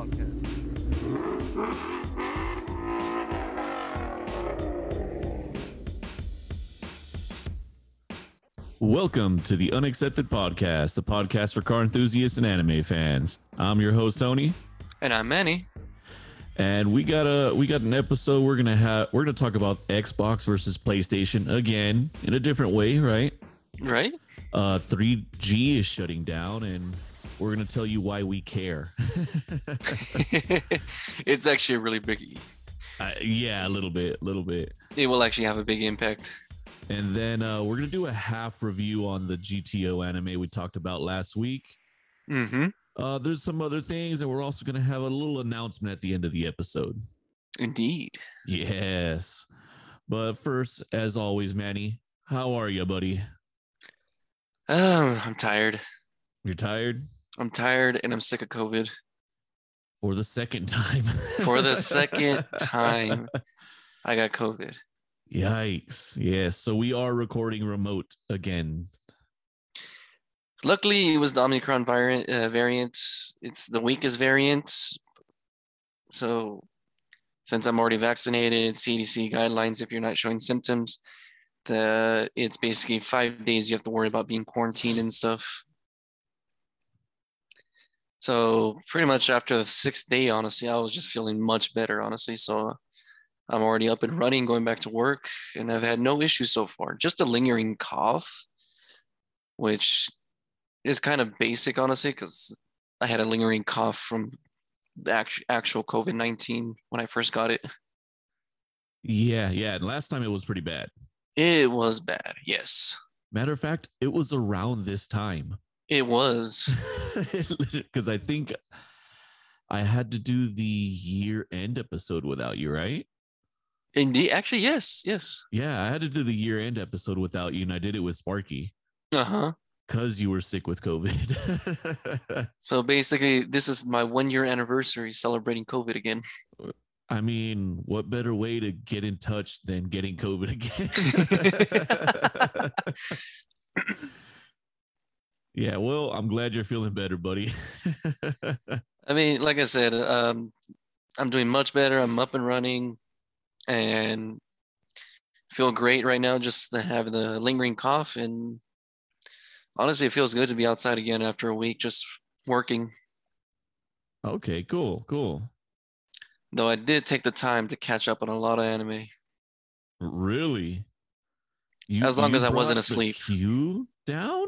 Podcast. Welcome to the Unaccepted Podcast, the podcast for car enthusiasts and anime fans. I'm your host Tony, And I'm Manny. and we got a we got an episode. We're gonna have we're gonna talk about Xbox versus PlayStation again in a different way, right? Right? Uh, 3G is shutting down, and we're gonna tell you why we care. it's actually a really big. uh, yeah, a little bit, a little bit. It will actually have a big impact. And then uh, we're gonna do a half review on the GTO anime we talked about last week. Mm-hmm. Uh, there's some other things, and we're also gonna have a little announcement at the end of the episode. Indeed. Yes. But first, as always, Manny, how are you, buddy? Oh, I'm tired. You're tired I'm tired and I'm sick of COVID. for the second time. For the second time, I got COVID. Yikes. Yes. So we are recording remote again. Luckily, it was the Omicron variant. Uh, variant. It's the weakest variant. So, since I'm already vaccinated, CDC guidelines, if you're not showing symptoms, the it's basically five days you have to worry about being quarantined and stuff. So pretty much after the sixth day, honestly, I was just feeling much better, honestly. So I'm already up and running, going back to work, and I've had no issues so far. Just a lingering cough, which is kind of basic, honestly, because I had a lingering cough from the actual COVID 19 when I first got it. Yeah. Yeah. And last time it was pretty bad. It was bad. Yes, Matter of fact, it was around this time. It was. Because I think I had to do the year end episode without you, right? Indeed. Actually, yes. Yes. Yeah, I had to do the year end episode without you, and I did it with Sparky Uh huh. because you were sick with COVID. So basically, this is my one year anniversary celebrating COVID again. I mean, what better way to get in touch than getting COVID again? Yeah, well, I'm glad you're feeling better, buddy. I mean, like I said, um, I'm doing much better. I'm up and running and feel great right now just to have the lingering cough. And honestly, it feels good to be outside again after a week just working. okay, cool, cool. Though I did take the time to catch up on a lot of anime. Really? You, As long as I wasn't asleep. Queue down?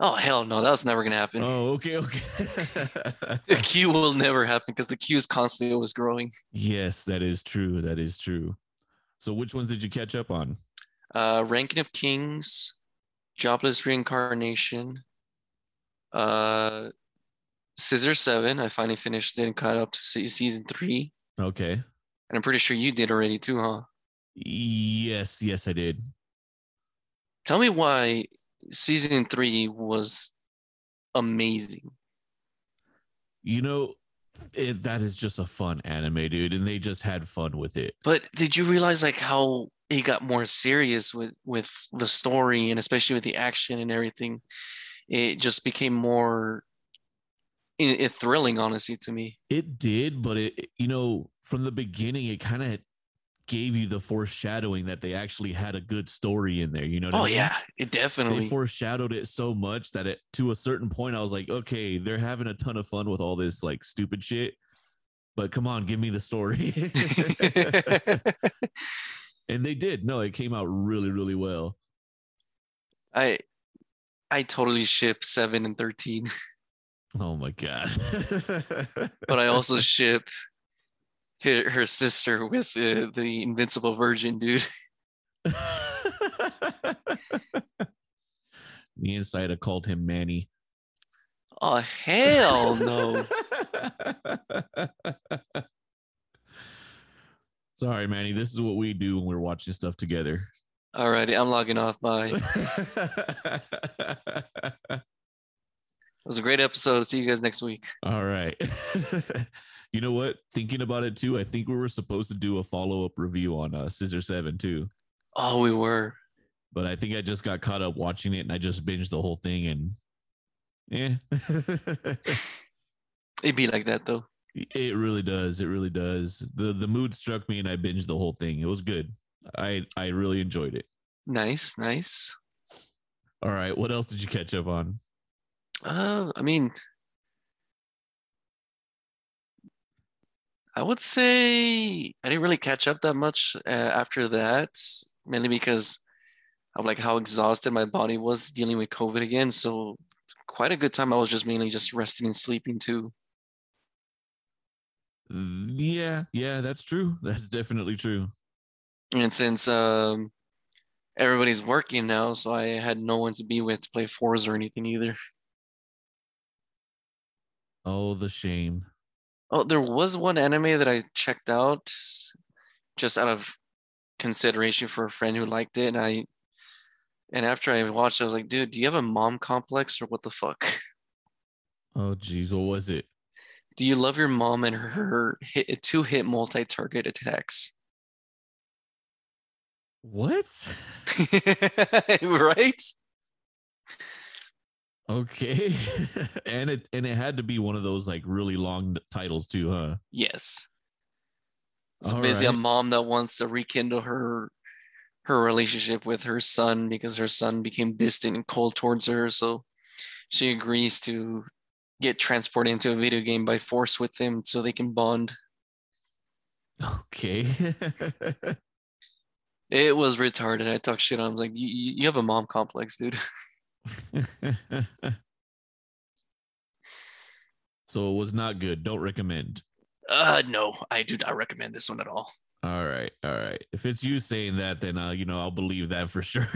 Oh, hell no, that's never to happen. Oh, okay, okay. The queue will never happen because the queue is constantly always growing. yes, that is true. That is true. So, which ones did you catch up on? Uh, Ranking of Kings, Jobless Reincarnation, uh, Scissor Seven. I finally finished it and caught up to season three, Okay. and I'm pretty sure you did already too, huh? Yes, yes, I did. Tell me why season three was amazing. You know, it, that is just a fun anime, dude, and they just had fun with it. But did you realize like how it got more serious with with the story and especially with the action and everything? It just became more it, it thrilling, honestly, to me. It did, but it, you know, from the beginning, it kind of gave you the foreshadowing that they actually had a good story in there. You know? What I Oh mean? yeah, it definitely They foreshadowed it so much that it to a certain point, I was like, okay, they're having a ton of fun with all this like stupid shit. But come on, give me the story. and they did. No, it came out really, really well. I I totally ship seven and thirteen. Oh my god. but I also ship her, her sister with uh, the Invincible Virgin, dude. the insider called him Manny. Oh hell no! Sorry, Manny. This is what we do when we're watching stuff together. Alrighty, I'm logging off. Bye. It was a great episode. See you guys next week. All right. You know what? Thinking about it too, I think we were supposed to do a follow up review on uh, Scissor Seven too, Oh, we were. but I think I just got caught up watching it and I just binged the whole thing and yeah. It'd be like that though. It really does. It really does. The the mood struck me and I binged the whole thing. It was good. I I really enjoyed it. Nice, nice. All right. What else did you catch up on? Uh, I mean, I would say I didn't really catch up that much uh, after that, mainly because of like how exhausted my body was dealing with COVID again. So quite a good time. I was just mainly just resting and sleeping too. Yeah, yeah, that's true. That's definitely true. And since um, everybody's working now, so I had no one to be with to play fours or anything either. Oh, the shame. Oh, there was one anime that I checked out just out of consideration for a friend who liked it. And I and after I watched, I was like, dude, do you have a mom complex or what the fuck? Oh geez, what was it? Do you love your mom and her hit two hit multi-target attacks? What? right? Okay. and it and it had to be one of those like really long titles too, huh? Yes. So All basically, a right. mom that wants to rekindle her her relationship with her son because her son became distant and cold towards her. So she agrees to get transported into a video game by force with him so they can bond. Okay. It was retarded. I talked shit on. him. I was like, you you have a mom complex, dude. so it was not good. Don't recommend. Uh, no, I do not recommend this one at all. All right. All right. If it's you saying that, then uh, you know, I'll believe that for sure.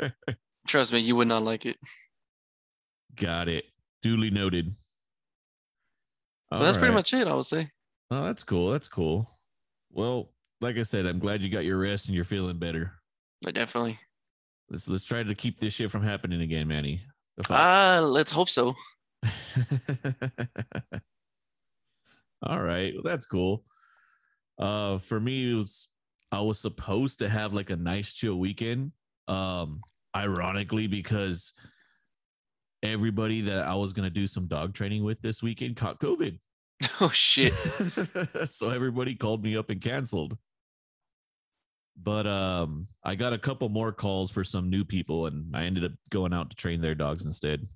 Trust me, you would not like it. Got it. Duly noted. But that's pretty much it, I would say. Oh, that's cool. That's cool. Well, like I said, I'm glad you got your rest and you're feeling better. But definitely. Let's let's try to keep this shit from happening again, Manny. Ah, let's hope so. All right, well, that's cool. Uh, for me, it was I was supposed to have like a nice chill weekend. Um, ironically, because everybody that I was gonna do some dog training with this weekend caught COVID. Oh shit. so everybody called me up and canceled. But um, I got a couple more calls for some new people, and I ended up going out to train their dogs instead.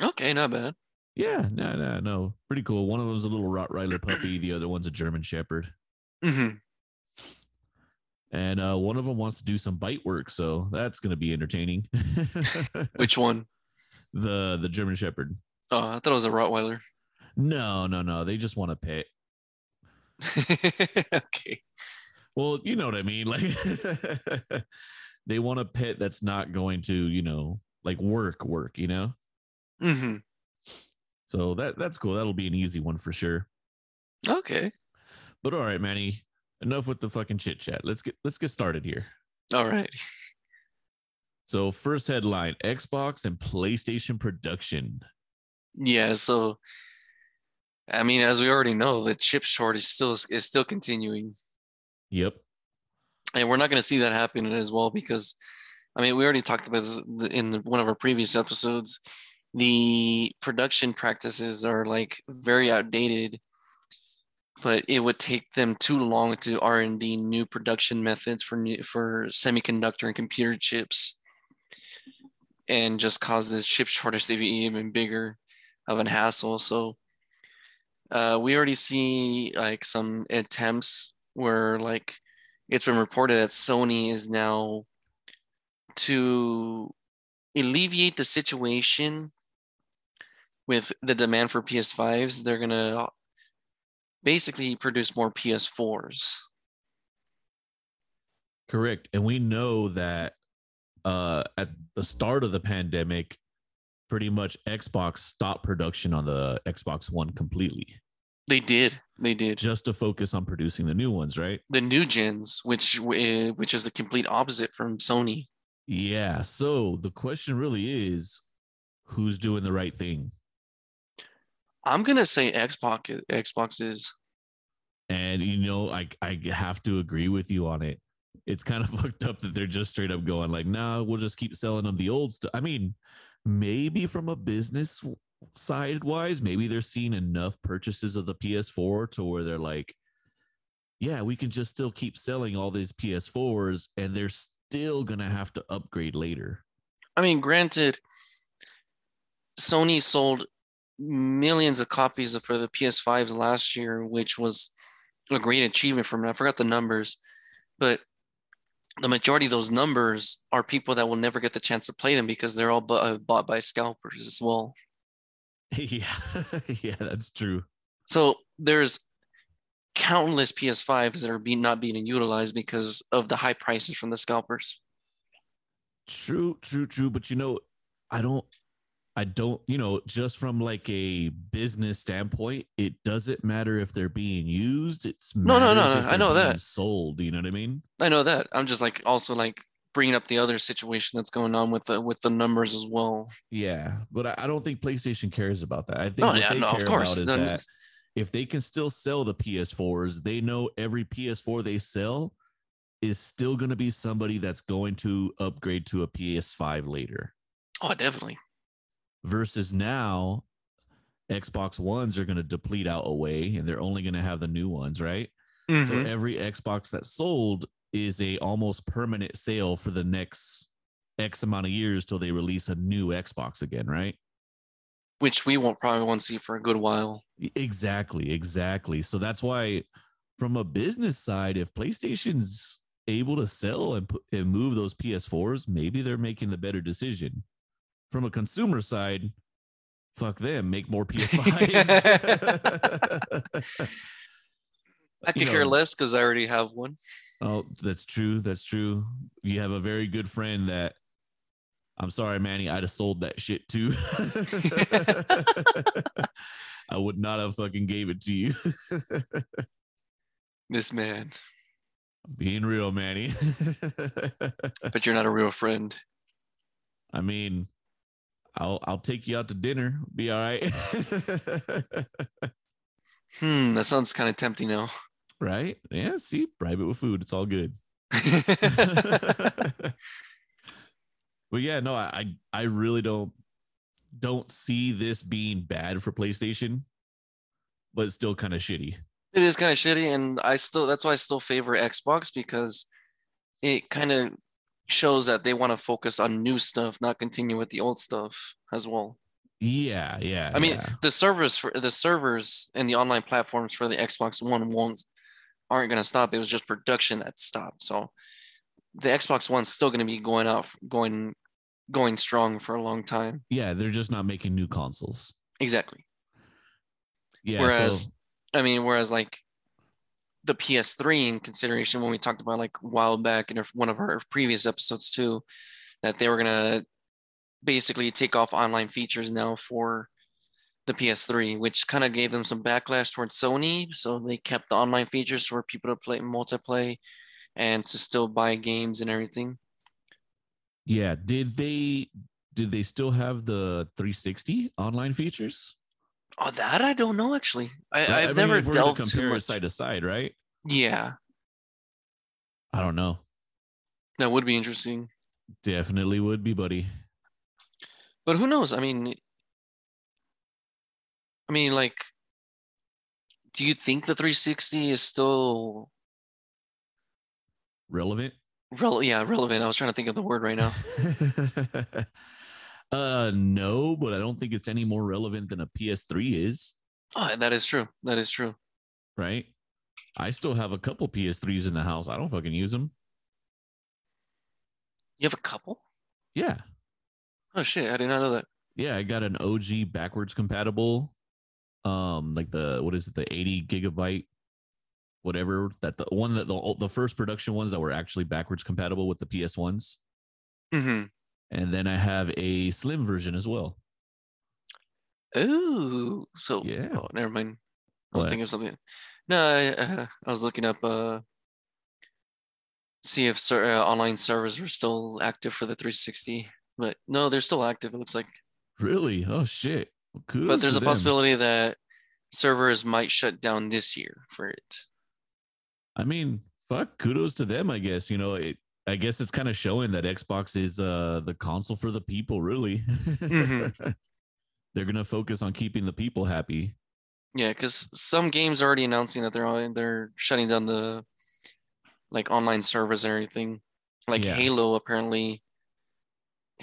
Okay, not bad. Yeah, no, no, no, pretty cool. One of them's a little Rottweiler puppy. The other one's a German Shepherd, hmm and uh, one of them wants to do some bite work, so that's gonna be entertaining. Which one? the the German Shepherd? Oh, I thought it was a Rottweiler. No, no, no. They just want a pet. okay. Well, you know what I mean. Like they want a pet that's not going to, you know, like work, work. You know. hmm So that that's cool. That'll be an easy one for sure. Okay. But all right, Manny. Enough with the fucking chit chat. Let's get let's get started here. All right. So first headline: Xbox and PlayStation production. Yeah. So, I mean, as we already know, the chip shortage still is, is still continuing, Yep. and we're not going to see that happen as well because, I mean, we already talked about this in one of our previous episodes. The production practices are like very outdated, but it would take them too long to R and D new production methods for new, for semiconductor and computer chips, and just cause this chip shortage to be even bigger of an hassle. So uh, we already see like some attempts where like it's been reported that Sony is now to alleviate the situation with the demand for PS5s, they're gonna basically produce more PS4s. Correct. And we know that uh at the start of the pandemic, pretty much Xbox stopped production on the Xbox One completely, They did, they did. just to focus on producing the new ones, right? The new gens, which uh, which is the complete opposite from Sony. Yeah. So the question really is who's doing the right thing? I'm gonna say Xbox. Xbox is. And you know, I I have to agree with you on it. It's kind of fucked up that they're just straight up going like, "Nah, we'll just keep selling them the old stuff." I mean, maybe from a business side wise, maybe they're seeing enough purchases of the PS4 to where they're like, yeah, we can just still keep selling all these PS4s and they're still going to have to upgrade later. I mean, granted, Sony sold millions of copies for the PS5s last year, which was a great achievement for me. I forgot the numbers, but the majority of those numbers are people that will never get the chance to play them because they're all uh, bought by scalpers as well. yeah. yeah, that's true. So there's countless PS5s that are being not being utilized because of the high prices from the scalpers. True, true, true. But you know, I don't I don't, you know, just from like a business standpoint, it doesn't matter if they're being used. It's No, no, no, no, I know that. sold. You know what I mean? I know that. I'm just like also like bringing up the other situation that's going on with the with the numbers as well. Yeah, but I, I don't think PlayStation cares about that. I think what yeah, they no, of care course. about is Then- that if they can still sell the PS4s, they know every PS4 they sell is still going to be somebody that's going to upgrade to a PS5 later. Oh, definitely. Versus now, Xbox Ones are going to deplete out away, and they're only going to have the new ones, right? So Mhm. every Xbox that's sold is a almost permanent sale for the next X amount of years till they release a new Xbox again, right? Which we won't probably won't see for a good while. Exactly, exactly. So that's why, from a business side, if PlayStation's able to sell and and move those PS4s, maybe they're making the better decision. From a consumer side, fuck them, make more PS5s. I could You care less because I already have one. Oh, that's true. That's true. You have a very good friend that I'm sorry, Manny, I'd have sold that shit too. I would not have fucking gave it to you. This man, Being real, Manny. but you're not a real friend. I mean, I'll I'll take you out to dinner. Be all right. Hmm, that sounds kind of tempting now. Right? Yeah, see, bribe it with food. It's all good. but yeah, no, I I really don't don't see this being bad for PlayStation, but it's still kind of shitty. It is kind of shitty, and I still that's why I still favor Xbox because it kind of shows that they want to focus on new stuff, not continue with the old stuff as well. Yeah, yeah. I mean, yeah. the servers for the servers and the online platforms for the Xbox One won't aren't going to stop. It was just production that stopped. So the Xbox One's still going to be going out, going going strong for a long time. yeah, they're just not making new consoles. Exactly. Yeah. Whereas, so, I mean, whereas like the PS3 in consideration when we talked about like a while back in one of our previous episodes too, that they were gonna basically take off online features now for the PS3, which kind of gave them some backlash towards Sony. So they kept the online features for people to play multiplayer and to still buy games and everything. yeah, did they did they still have the 360 online features? Oh, that I don't know actually. I, I- I mean, never if we're gonna delved too much. side to side, right? Yeah, I don't know. that would be interesting. Definitely would be, buddy. But who knows? I mean, I mean, like, do you think the 360 is still Relevant. rel- yeah, relevant? I was trying to think of the word right now. uh no, but I don't think it's any more relevant than a PS3 is, Oh, that is true. That is true. right? I still have a couple PS3s in the house. I don't fucking use them. You have a couple? Yeah. Oh shit, I did not know that. Yeah, I got an OG backwards compatible um like the what is it the 80 gigabyte whatever that the one that the the first production ones that were actually backwards compatible with the PS1s Mm-hmm. and then I have a slim version as well. Ooh, so Yeah. Oh, never mind. I was What? thinking of something. No, I, uh, I was looking up uh see if ser- uh, online servers were still active for the 360, but no, they're still active. It looks like. Really? Oh shit. Well, but there's a them. possibility that servers might shut down this year for it. I mean, fuck, kudos to them, I guess. You know, it I guess it's kind of showing that Xbox is uh the console for the people, really. Mhm. they're gonna focus on keeping the people happy. Yeah, because some games are already announcing that they're on, they're shutting down the like online servers and everything. Like Yeah. Halo, apparently,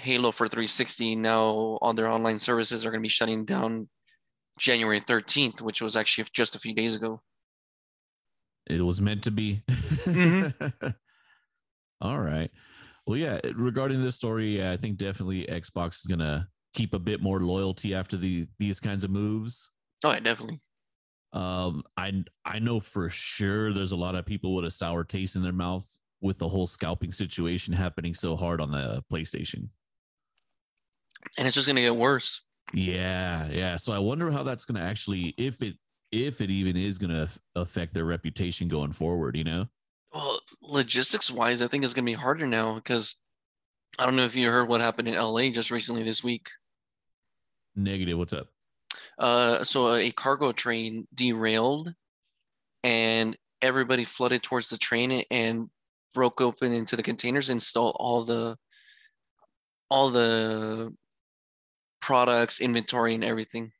Halo for 360 now all their online services are going to be shutting down January 13th, which was actually just a few days ago. It was meant to be. Mhm. All right. Well, yeah. Regarding this story, yeah, I think definitely Xbox is gonna keep a bit more loyalty after the these kinds of moves. Oh, yeah, definitely. Um, I I know for sure there's a lot of people with a sour taste in their mouth with the whole scalping situation happening so hard on the PlayStation. And it's just going to get worse. Yeah, yeah. So I wonder how that's gonna actually, if it if it even is gonna affect their reputation going forward. You know? Well, logistics wise, I think it's going to be harder now because I don't know if you heard what happened in LA just recently this week. Negative. What's up? Uh, so a cargo train derailed, and everybody flooded towards the train and broke open into the containers and stole all the all the products, inventory, and everything,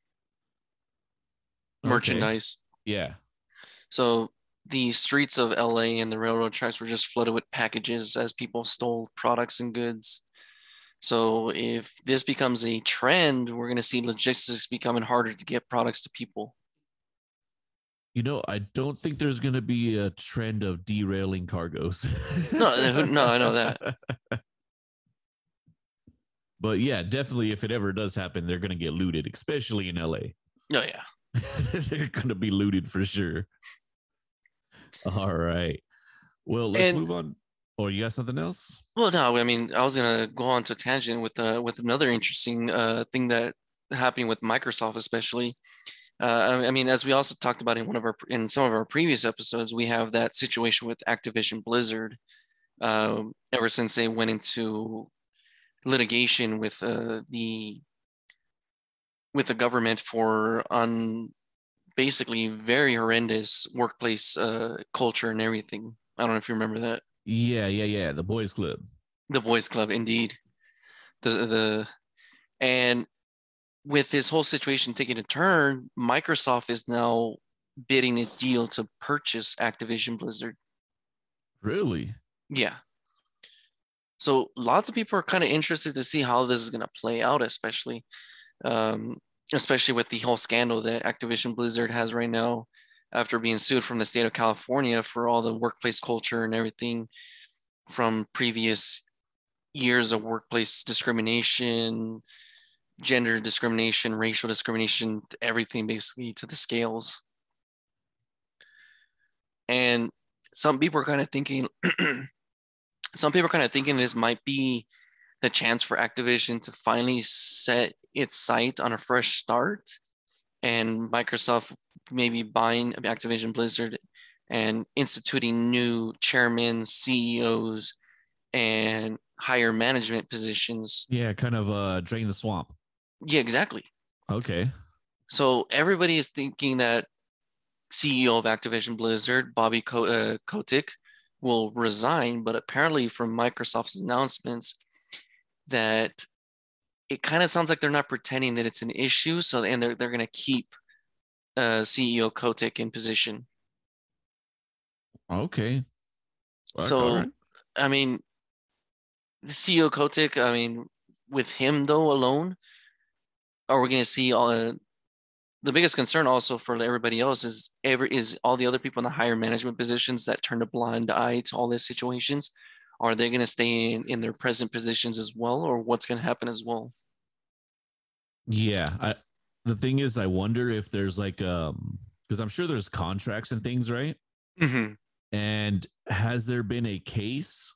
Okay. merchandise. Yeah. So the streets of LA and the railroad tracks were just flooded with packages as people stole products and goods. So if this becomes a trend, we're going to see logistics becoming harder to get products to people. You know, I don't think there's going to be a trend of derailing cargoes. No, no, I know that. But yeah, definitely, if it ever does happen, they're going to get looted, especially in LA. Oh yeah. they're going to be looted for sure. All right. Well, let's And- move on. Or you got something else? Well, no, I mean, I was gonna go on to a tangent with uh, with another interesting uh, thing that happening with Microsoft, especially. Uh, I I mean, as we also talked about in one of our in some of our previous episodes, we have that situation with Activision Blizzard. Um, ever since they went into litigation with uh, the with the government for on basically very horrendous workplace uh, culture and everything. I don't know if you remember that. Yeah, yeah, yeah. The boys' club. The boys club, indeed. The the and with this whole situation taking a turn, Microsoft is now bidding a deal to purchase Activision Blizzard. Really? Yeah. So lots of people are kind of interested to see how this is going to play out, especially, um, especially with the whole scandal that Activision Blizzard has right now, after being sued from the state of California for all the workplace culture and everything from previous years of workplace discrimination, gender discrimination, racial discrimination, everything basically to the scales. And some people are kind of thinking some people are kind of thinking this might be the chance for Activision to finally set its sight on a fresh start and Microsoft maybe buying Activision Blizzard and instituting new chairmen, CEOs, and higher management positions. Yeah, kind of uh drain the swamp. Yeah, exactly. Okay. So everybody is thinking that CEO of Activision Blizzard, Bobby Ko- uh, Kotick, will resign, but apparently from Microsoft's announcements, that it kind of sounds like they're not pretending that it's an issue. So and they're they're going to keep uh, CEO Kotick in position. Okay. Fuck, So, right. I mean, the CEO Kotick, I mean, with him though alone, are we going to see all? The biggest concern also for everybody else is every is all the other people in the higher management positions that turn a blind eye to all these situations. Are they going to stay in, in their present positions as well, or what's going to happen as well? Yeah, I the thing is I wonder if there's like um because I'm sure there's contracts and things, right? Mm-hmm. And has there been a case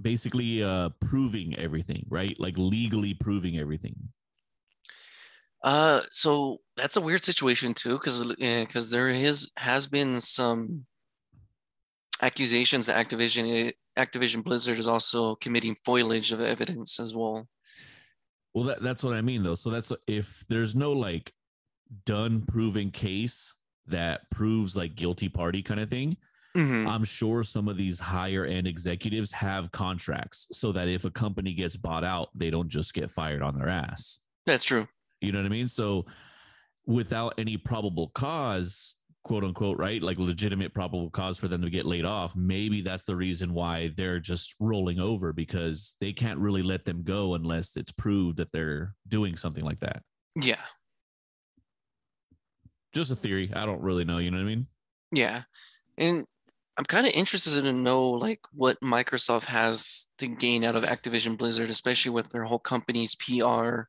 basically uh proving everything, right? Like legally proving everything. Uh, so that's a weird situation too, because because there is has been some accusations that Activision Activision Blizzard is also committing foilage of evidence as well. Well, that, that's what I mean though. So that's if there's no like done proven case that proves like guilty party kind of thing, Mhm. I'm sure some of these higher end executives have contracts so that if a company gets bought out, they don't just get fired on their ass. That's true. You know what I mean? So without any probable cause, quote unquote, right? Like legitimate probable cause for them to get laid off, maybe that's the reason why they're just rolling over because they can't really let them go unless it's proved that they're doing something like that. Yeah. Just a theory. I don't really know. You know what I mean? Yeah. And I'm kind of interested to know like what Microsoft has to gain out of Activision Blizzard, especially with their whole company's PR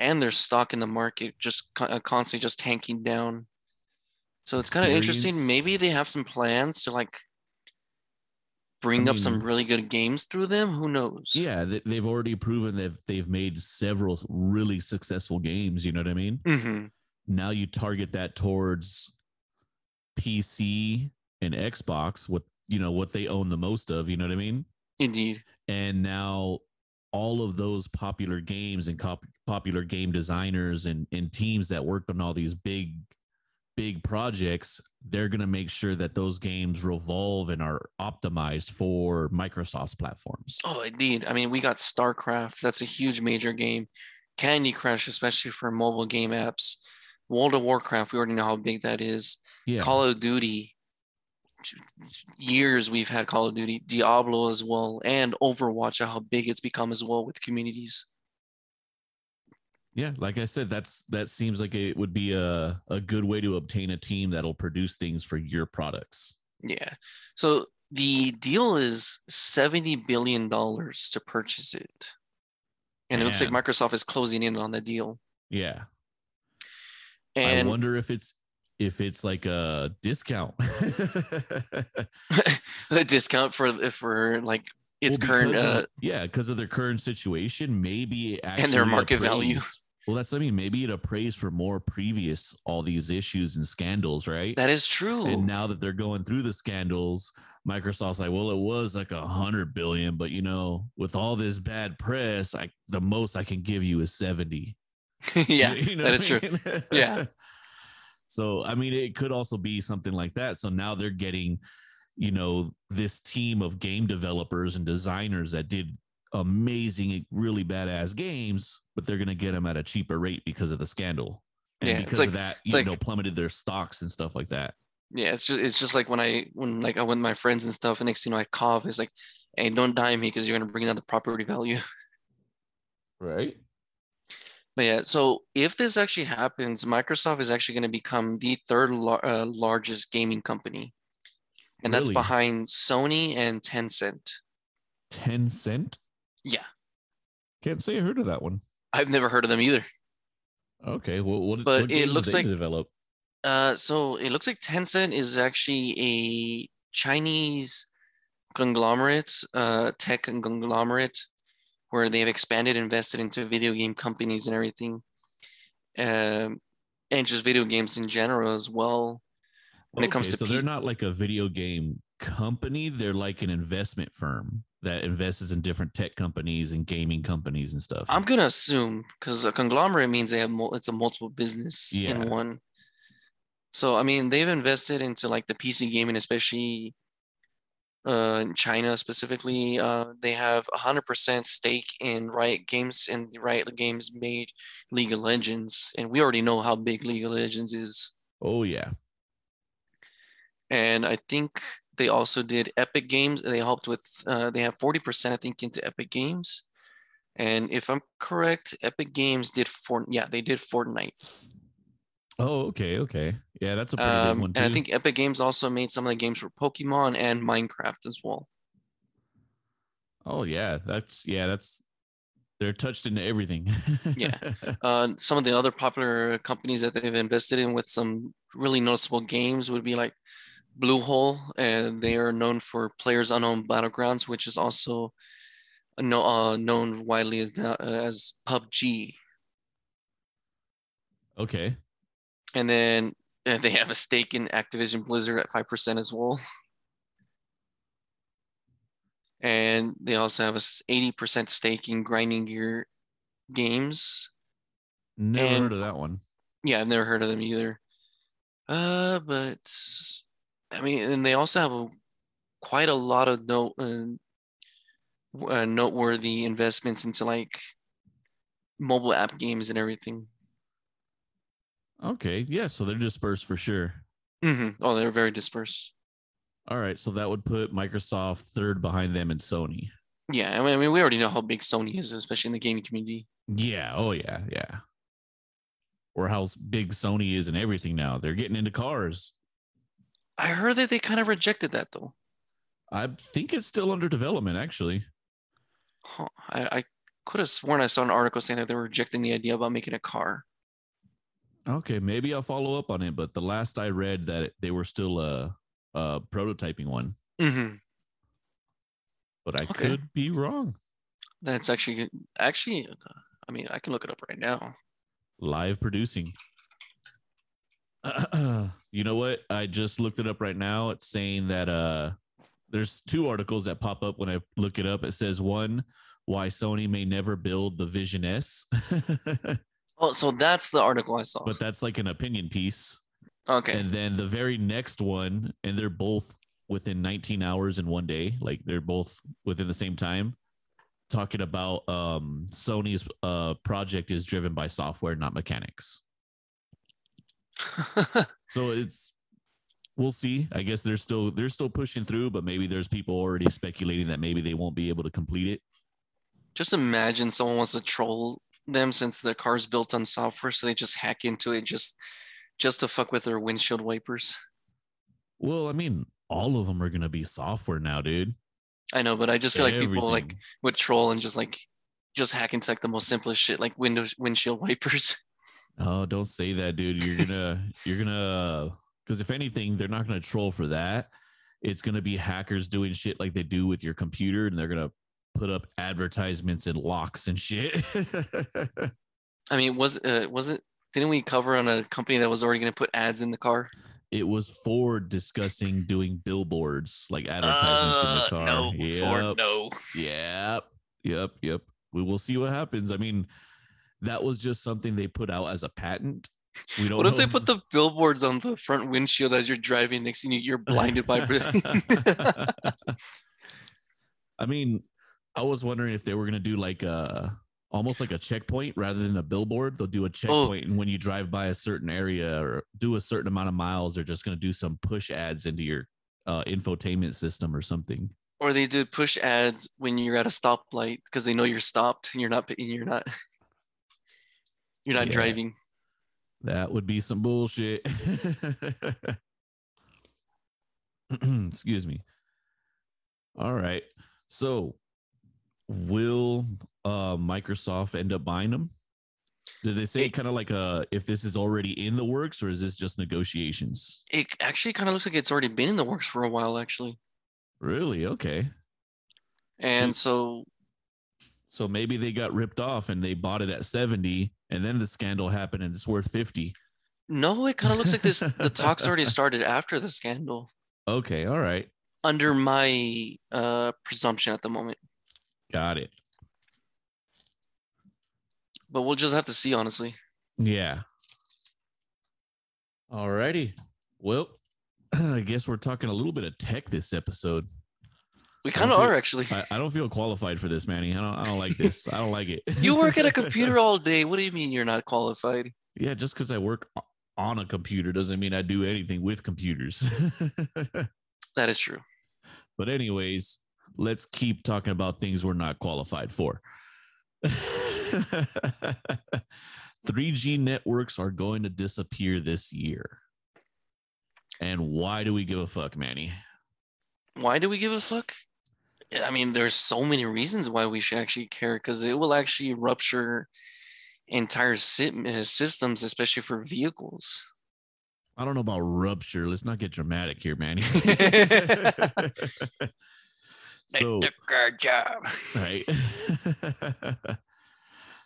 and their stock in the market just uh, constantly just tanking down. So it's kind of interesting. Maybe they have some plans to like bring I mean, up some really good games through them. Who knows? Yeah, they've already proven that they've made several really successful games. You know what I mean? Mm-hmm. Now you target that towards PC and Xbox, what you know what they own the most of. You know what I mean? Indeed. And now all of those popular games and cop- popular game designers and, and teams that worked on all these big big projects they're going to make sure that those games revolve and are optimized for microsoft's platforms. Oh indeed. I mean we got starcraft. That's a huge major game. Candy crush especially for mobile game apps. World of warcraft we already know how big that is. Yeah. call of duty years we've had Call of Duty, Diablo as well, and Overwatch, how big it's become as well with communities. Yeah, like I said, that's that seems like it would be a, a good way to obtain a team that'll produce things for your products. Yeah. So the deal is $70 billion to purchase it. And Man. it looks like Microsoft is closing in on the deal. Yeah. And I wonder if it's if it's like a discount. the discount for for like its well, current of, uh, yeah because of their current situation maybe and their market appraised, value well that's what i mean maybe it appraised for more previous all these issues and scandals right? That is true. And now that they're going through the scandals microsoft's like well it was like a hundred billion but you know with all this bad press i the most i can give you is 70 yeah you know that is mean? true. yeah So, I mean, it could also be something like that. So now they're getting, you know, this team of game developers and designers that did amazing, really badass games, but they're going to get them at a cheaper rate because of the scandal. And yeah, because like, of that, you like, know, plummeted their stocks and stuff like that. Yeah, it's just it's just like when I when like I went with my friends and stuff, and next you know I cough. It's like, hey, don't die me because you're gonna bring down the property value. Right. But yeah, so if this actually happens, Microsoft is actually going to become the third lar- uh, largest gaming company, and really? that's behind Sony and Tencent. Tencent? Yeah. Can't say I heard of that one. I've never heard of them either. Okay, well, what, but what it looks like develop? Uh, so it looks like Tencent is actually a Chinese conglomerate, uh, tech conglomerate where they've expanded, invested into video game companies and everything, um, and just video games in general as well. When okay, it comes to so P- they're not like a video game company; they're like an investment firm that invests in different tech companies and gaming companies and stuff. I'm gonna assume because a conglomerate means they have mo- it's a multiple business yeah. in one. So I mean, they've invested into like the PC gaming, especially uh, in China specifically, uh, they have 100% stake in Riot Games, and Riot Games made League of Legends, and we already know how big League of Legends is. Oh yeah. And I think they also did Epic Games. They helped with. Uh, they have 40%, I think, into Epic Games. And if I'm correct, Epic Games did Fort. Yeah, they did Fortnite. Oh, okay, okay. Yeah, that's a pretty um, good one too. And I think Epic Games also made some of the games for Pokemon and Minecraft as well. Oh yeah, that's yeah, that's they're touched into everything. yeah. Uh, some of the other popular companies that they've invested in with some really noticeable games would be like Bluehole, and they are known for PlayerUnknown's Battlegrounds, which is also no, uh, known widely as, uh, as PUBG. Okay and then uh, they have a stake in Activision Blizzard at five percent as well. And they also have a eighty percent stake in Grinding Gear Games. Never and, heard of that one. Yeah, I've never heard of them either. Uh, but I mean, and they also have a, quite a lot of note uh, uh, noteworthy investments into like mobile app games and everything. Okay. Yeah. So they're dispersed for sure. hmm Oh, they're very dispersed. All right. So that would put Microsoft third behind them and Sony. Yeah, I mean, I mean, we already know how big Sony is, especially in the gaming community. Yeah. Oh, yeah. Yeah. Or how big Sony is and everything now. They're getting into cars. I heard that they kind of rejected that though. I think it's still under development, actually. Huh. I, I could have sworn I saw an article saying that they were rejecting the idea about making a car. Okay. Maybe I'll follow up on it. But the last I read that they were still uh, uh, prototyping one, hmm but I Okay. could be wrong. That's actually actually. uh, I mean, I can look it up right now. live producing. you know what? I just looked it up right now. It's saying that uh there's two articles that pop up when I look it up. It says one, why Sony may never build the Vision S. Oh, so that's the article I saw. but that's like an opinion piece. okay. And then the very next one, and they're both within 19 hours in one day, like they're both within the same time, talking about um Sony's uh project is driven by software, not mechanics. So it's we'll see. I guess they're still they're still pushing through, but maybe there's people already speculating that maybe they won't be able to complete it. just imagine someone wants to troll them since their car's built on software, so they just hack into it just just to fuck with their windshield wipers. Well, I mean, all of them are gonna be software now, dude. I know, but I just feel like people like Everything. would troll and just like just hack into like the most simplest shit, like windows windshield wipers. Oh, don't say that, dude. You're gonna you're gonna because if anything, they're not gonna troll for that. It's gonna be hackers doing shit like they do with your computer, and they're gonna put up advertisements and locks and shit. I mean, was uh, was it? Didn't we cover on a company that was already going to put ads in the car? it was Ford discussing doing billboards like advertisements in the Uh, car. No, Ford, Yep. no. Yep. Yep. Yep. We will see what happens. I mean, that was just something they put out as a patent. We don't What if they put the billboards on the front windshield as you're driving? Next thing you, you're blinded by. I mean, I was wondering if they were gonna do like a almost like a checkpoint rather than a billboard. They'll do a checkpoint, and when you drive by a certain area or do a certain amount of miles, they're just gonna do some push ads into your uh, infotainment system or something. or they do push ads when you're at a stoplight because they know you're stopped and you're not. and You're not. You're not Yeah. driving. That would be some bullshit. Excuse me. All right. So, will uh, Microsoft end up buying them? Did they say kind of like uh if this is already in the works or is this just negotiations? It actually kind of looks like it's already been in the works for a while, actually. Really? Okay. And so So maybe they got ripped off and they bought it at 70 and then the scandal happened and it's worth 50. no, it kind of looks like this. the talks already started after the scandal. Okay. All right. Under my uh, presumption at the moment, Got it. but we'll just have to see. Honestly, Yeah. Alrighty. Well, I guess we're talking a little bit of tech this episode. we kind of are actually. I, I don't feel qualified for this, Manny. I don't I don't like this. I don't like it. You work at a computer all day. What do you mean you're not qualified? yeah, just because I work on a computer doesn't mean I do anything with computers. That is true. but anyways, let's keep talking about things we're not qualified for. 3G networks are going to disappear this year. And why do we give a fuck, Manny? Why do we give a fuck? I mean, there's so many reasons why we should actually care because it will actually rupture entire uh, systems, especially for vehicles. I don't know about rupture. Let's not get dramatic here, Manny. so, they took our job. right.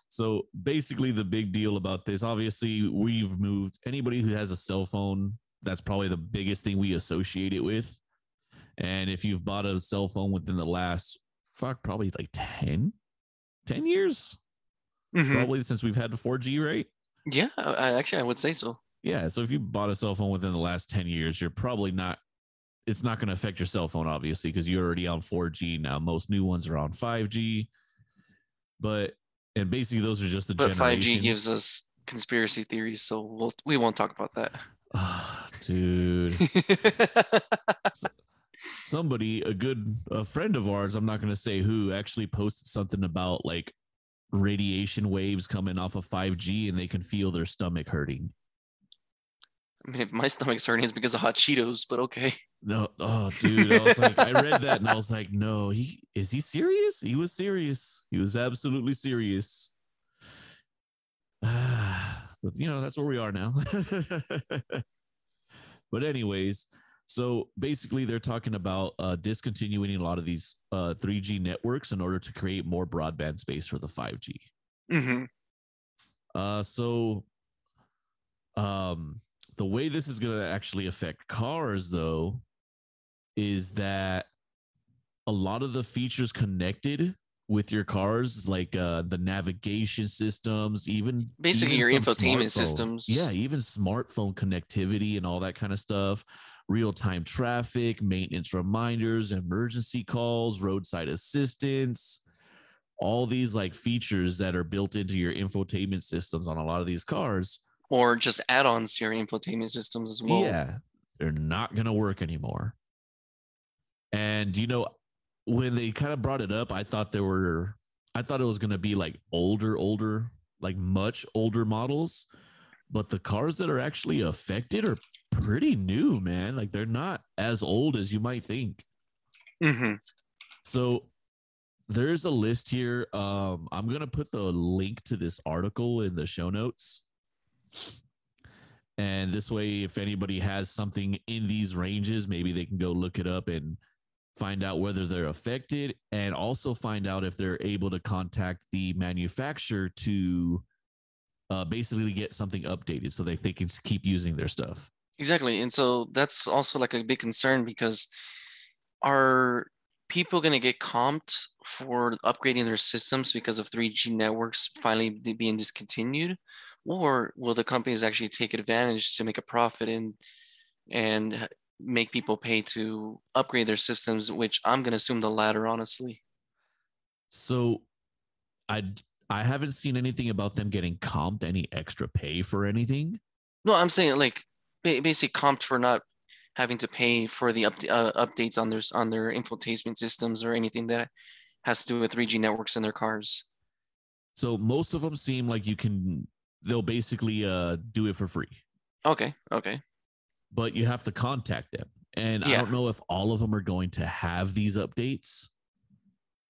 so basically, the big deal about this, obviously, we've moved anybody who has a cell phone. That's probably the biggest thing we associate it with. And if you've bought a cell phone within the last fuck, probably like 10, 10 years, Mhm. probably since we've had the 4G, right? Yeah, I, I- actually, I would say so. Yeah. So if you bought a cell phone within the last 10 years, you're probably not, it's not going to affect your cell phone, obviously, because you're already on 4G now. Most new ones are on 5G. But, and basically, those are just the But 5G gives us conspiracy theories, so we'll we won't talk about that. Ah, dude. Somebody, a good a friend of ours, I'm not going to say who, actually posted something about like radiation waves coming off of 5G and they can feel their stomach hurting. I mean, if my stomach's hurting, it's because of hot Cheetos, but okay. No, oh, dude, I was like, I read that and I was like, no, he is he serious? He was serious. He was absolutely serious. but you know, that's where we are now. but anyways, so basically, they're talking about uh, discontinuing a lot of these uh, 3G networks in order to create more broadband space for the 5G. Mm-hmm. Uh, so, um, the way this is going to actually affect cars, though, is that a lot of the features connected with your cars, like uh, the navigation systems, even basically even your infotainment systems. Yeah, even smartphone connectivity and all that kind of stuff. Real time traffic, maintenance reminders, emergency calls, roadside assistance, all these like features that are built into your infotainment systems on a lot of these cars. Or just add-ons to your infotainment systems as well. Yeah, they're not going to work anymore. And you know, when they kind of brought it up, I thought there were, I thought it was going to be like older, older, like much older models. But the cars that are actually affected are pretty new, man. Like they're not as old as you might think. Mm-hmm. So there's a list here. Um, I'm gonna put the link to this article in the show notes. And this way, if anybody has something in these ranges, maybe they can go look it up and find out whether they're affected and also find out if they're able to contact the manufacturer to uh, basically get something updated so that they can keep using their stuff. Exactly. And so that's also like a big concern because are people going to get comped for upgrading their systems because of 3G networks finally being discontinued? Or will the companies actually take advantage to make a profit and and make people pay to upgrade their systems, which I'm going to assume the latter, honestly. So i i haven't seen anything about them getting comped any extra pay for anything. No, I'm saying like basically comped for not having to pay for the up- uh, updates on their on their infotainment systems or anything that has to do with 3G networks in their cars. So most of them seem like you can they'll basically uh do it for free, Okay, okay. but you have to contact them. And I don't know if all of them are going to have these updates.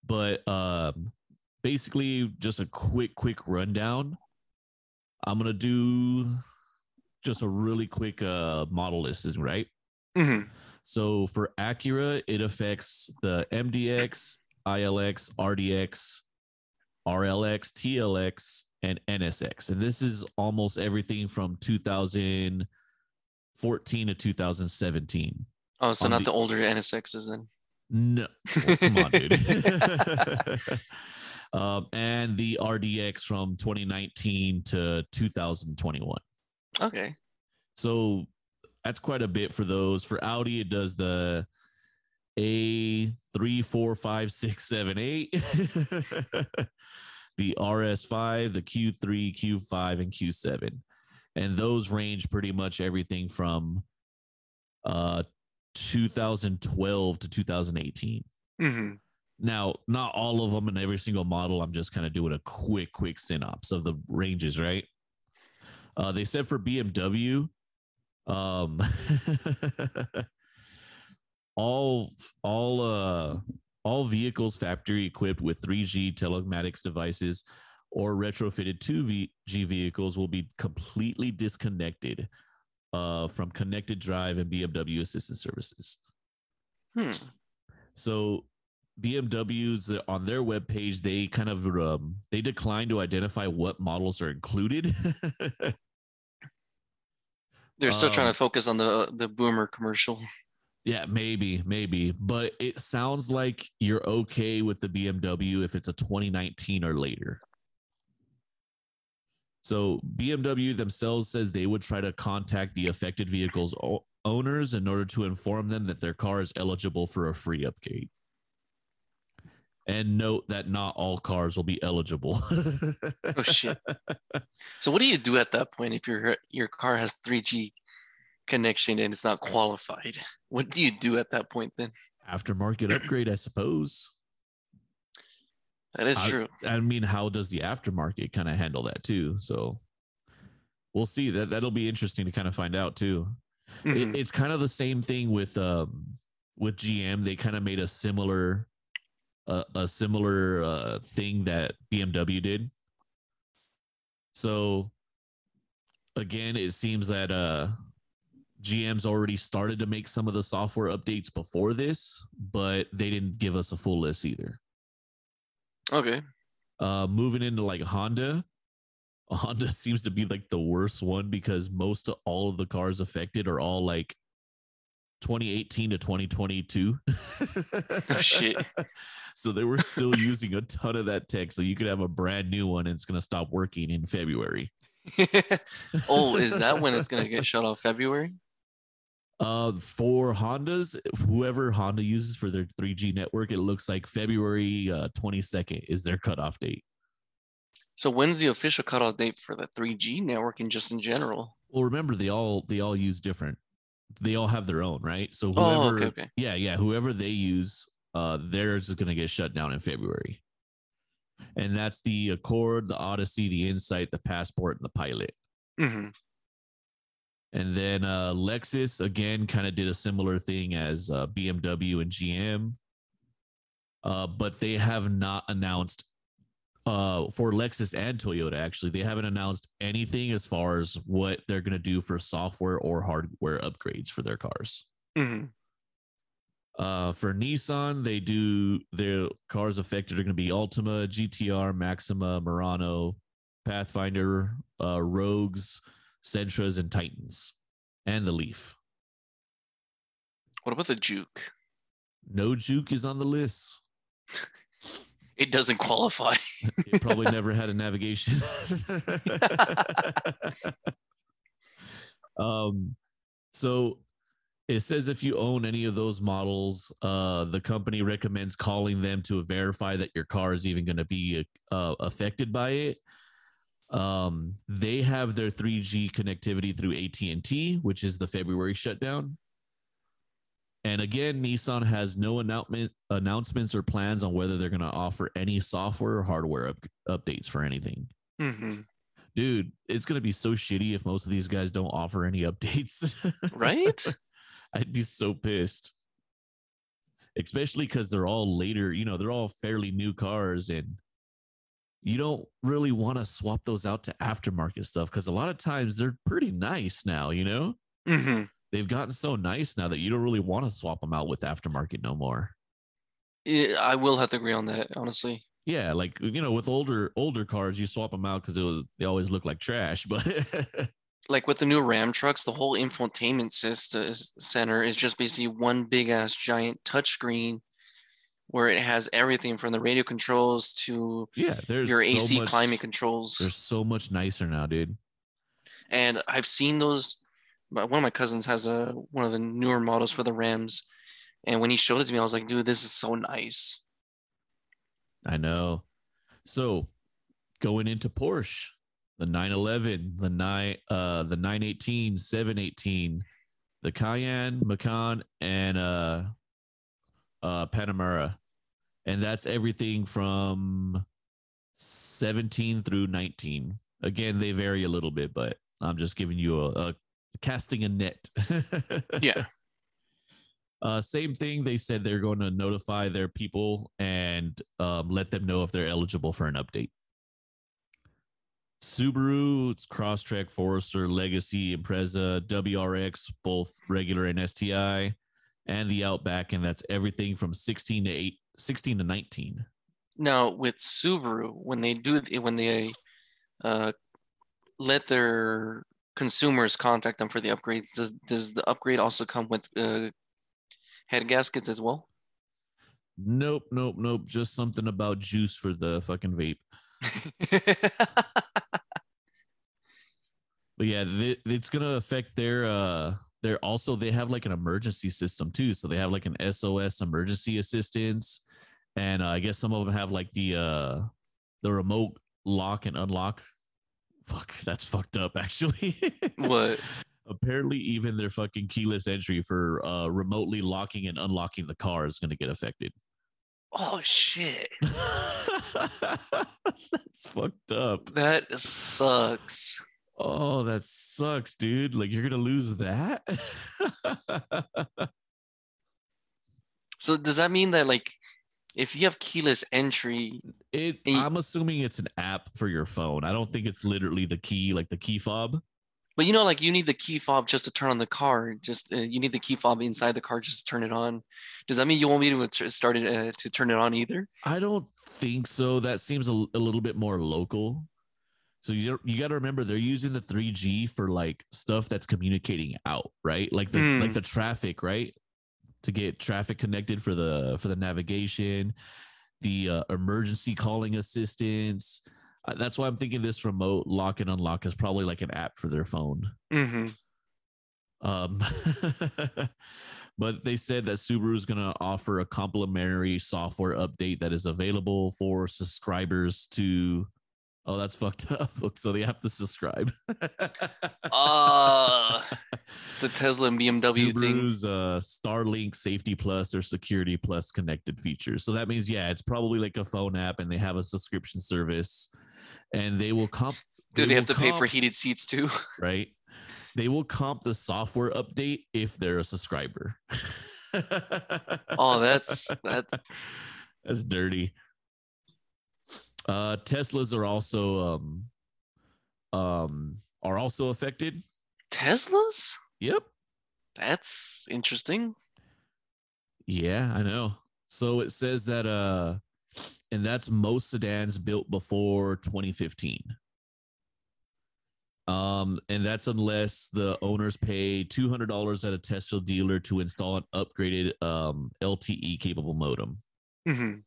But um basically just a quick quick rundown. I'm going to do just a really quick uh model listing, right? hmm So for Acura, it affects the MDX, ILX, RDX, RLX, TLX, and NSX. And this is almost everything from 2014 to 2017. Oh, so not the- the older NSXs then. No, well, come on, dude. um, and the RDX from 2019 to 2021. Okay. So that's quite a bit for those. For Audi, it does the A three, four, five, six, seven, eight. the RS5, the Q3, Q5, and Q7. And those range pretty much everything from uh 2012 to 2018. hmm Now, not all of them in every single model. I'm just kind of doing a quick, quick synopsis of the ranges, right? Uh, they said for BMW, um, all all uh all vehicles factory equipped with 3G telematics devices or retrofitted 2G vehicles will be completely disconnected uh, from connected drive and BMW assistance services. Hmm. So BMW's uh, on their webpage, they kind of um, they decline to identify what models are included. They're still trying Um, to focus on the the boomer commercial. Yeah, maybe, maybe, but it sounds like you're okay with the BMW if it's a 2019 or later. So BMW themselves says they would try to contact the affected vehicle's o- owners in order to inform them that their car is eligible for a free upgrade. And note that not all cars will be eligible. Oh shit. So what do you do at that point if your your car has 3G connection and it's not qualified? What do you do at that point then? Aftermarket upgrade, I suppose. That is I- true. I mean, how does the aftermarket kind of handle that too? So we'll see. That that'll be interesting to kind of find out too. Mhm. It, it's kind of the same thing with um with GM. They kind of made a similar uh, a similar uh, thing that BMW did. So again, it seems that uh GM's already started to make some of the software updates before this, but they didn't give us a full list either. Okay. Uh, moving into like Honda, Honda seems to be like the worst one because most of all of the cars affected are all like 2018 to 2022. Oh shit. So they were still using a ton of that tech. So you could have a brand new one and it's going to stop working in February. oh, is that when it's gonna get shut off? February? Uh, for Hondas, whoever Honda uses for their 3G network, it looks like February uh, 22nd is their cutoff date. So when's the official cutoff date for the 3G networking just in general? Well, remember they all they all use different. They all have their own, right? So Oh, whoever, okay, okay. yeah, yeah, whoever they use, uh, theirs is going to get shut down in February, and that's the Accord, the Odyssey, the Insight, the Passport, and the Pilot. hmm And then uh, Lexus again kind of did a similar thing as uh, BMW and GM, uh, but they have not announced uh, for Lexus and Toyota. Actually, they haven't announced anything as far as what they're going to do for software or hardware upgrades for their cars. hmm Uh, for Nissan, they do their cars affected are going to be Altima, GTR, Maxima, Murano, Pathfinder, uh, Rogues, Sentras, and Titans, and the Leaf. What about the Juke? No Juke is on the list. It doesn't qualify. It probably never had a navigation. um, so it says if you own any of those models, uh, the company recommends calling them to verify that your car is even going to be uh, affected by it. Um, they have their 3G connectivity through AT&T, which is the February shutdown. And again, Nissan has no announcement announcements or plans on whether they're going to offer any software or hardware up, updates for anything. hmm Dude, it's going to be so shitty if most of these guys don't offer any updates. Right? I'd be so pissed. Especially because they're all later, you know, they're all fairly new cars and you don't really want to swap those out to aftermarket stuff because a lot of times they're pretty nice now, you know? hmm They've gotten so nice now that you don't really want to swap them out with aftermarket no more. Yeah, I will have to agree on that, honestly. Yeah, like you know, with older older cars, you swap them out because it was they always look like trash. But Like with the new Ram trucks, the whole infotainment system center is just basically one big ass giant touchscreen where it has everything from the radio controls to yeah, there's your so AC much- climate controls. They're so much nicer now, dude. And I've seen those. but One of my cousins has a one of the newer models for the Rams, and when he showed it to me, I was like, "Dude, this is so nice." I know. So going into Porsche, the 911, the nine uh the 918, 718, the Cayenne, Macan, and uh uh Panamera. And that's everything from 17 through 19. Again, they vary a little bit, but I'm just giving you a, a casting a net. Yeah. Uh, same thing. They said they're going to notify their people and um, let them know if they're eligible for an update. Subaru, it's Crosstrek, Forester, Legacy, Impreza, WRX, both regular and STI, and the Outback, and that's everything from 16 to 8, 16 to 19. Now with Subaru, when they do when they uh, let their consumers contact them for the upgrades, does does the upgrade also come with uh, head gaskets as well? Nope, nope, nope. Just something about juice for the fucking vape. But yeah, th- it's gonna affect their uh they're also they have like an emergency system too. So they have like an SOS emergency assistance and uh, I guess some of them have like the uh the remote lock and unlock. Fuck, that's fucked up. Actually, What? Apparently, even their fucking keyless entry for uh remotely locking and unlocking the car is going to get affected. Oh shit. that's fucked up. That sucks. Oh, that sucks, dude. Like you're gonna lose that. So does that mean that like if you have keyless entry, it. You- I'm assuming it's an app for your phone. I don't think it's literally the key, like the key fob. but you know, like you need the key fob just to turn on the car. Just uh, you need the key fob inside the car just to turn it on. Does that mean you won't be able to start it uh, to turn it on either? I don't think so. That seems a, a little bit more local. So you you got to remember they're using the 3G for like stuff that's communicating out, right? Like the Hmm. like the traffic, right? To get traffic connected for the for the navigation, the uh, emergency calling assistance. Uh, that's why I'm thinking this remote lock and unlock is probably like an app for their phone. Mm-hmm. Um, but they said that Subaru is going to offer a complimentary software update that is available for subscribers to. Oh, that's fucked up. So they have to subscribe. Uh, it's a Tesla and BMW thing. Subaru's uh, Starlink Safety Plus or Security Plus connected features. So that means, yeah, it's probably like a phone app, and they have a subscription service, and they will comp. Do they have will to pay for heated seats too? right? They will comp the software update if they're a subscriber. Oh, that's that. that's dirty. Uh Teslas are also um um are also affected. Teslas? Yep. That's interesting. Yeah, I know. So it says that uh and that's most sedans built before 2015. Um, and that's unless the owners pay $200 at a Tesla dealer to install an upgraded um, LTE capable modem. Mhm.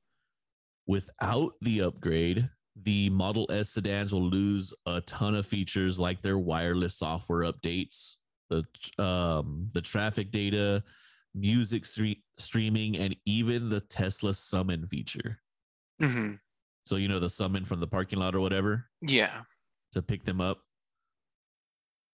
Without the upgrade, the Model S sedans will lose a ton of features like their wireless software updates, the um, the traffic data, music stre- streaming, and even the Tesla summon feature. Mhm. So you know the summon from the parking lot or whatever Yeah. to pick them up.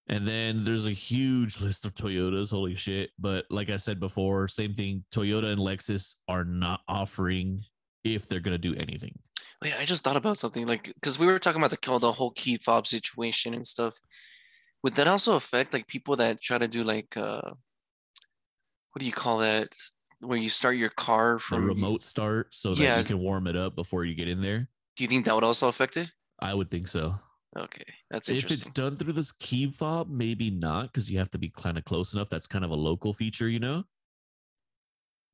And then there's a huge list of Toyotas. Holy shit. But like I said before, same thing. Toyota and Lexus are not offering if they're going to do anything. Wait, I just thought about something like because we were talking about the the whole key fob situation and stuff. Would that also affect like people that try to do like uh what do you call that? Where you start your car from remote start so that Yeah. you can warm it up before you get in there. Do you think that would also affect it? I would think so. Okay, that's If it's done through this key fob, maybe not because you have to be kind of close enough. That's kind of a local feature, you know?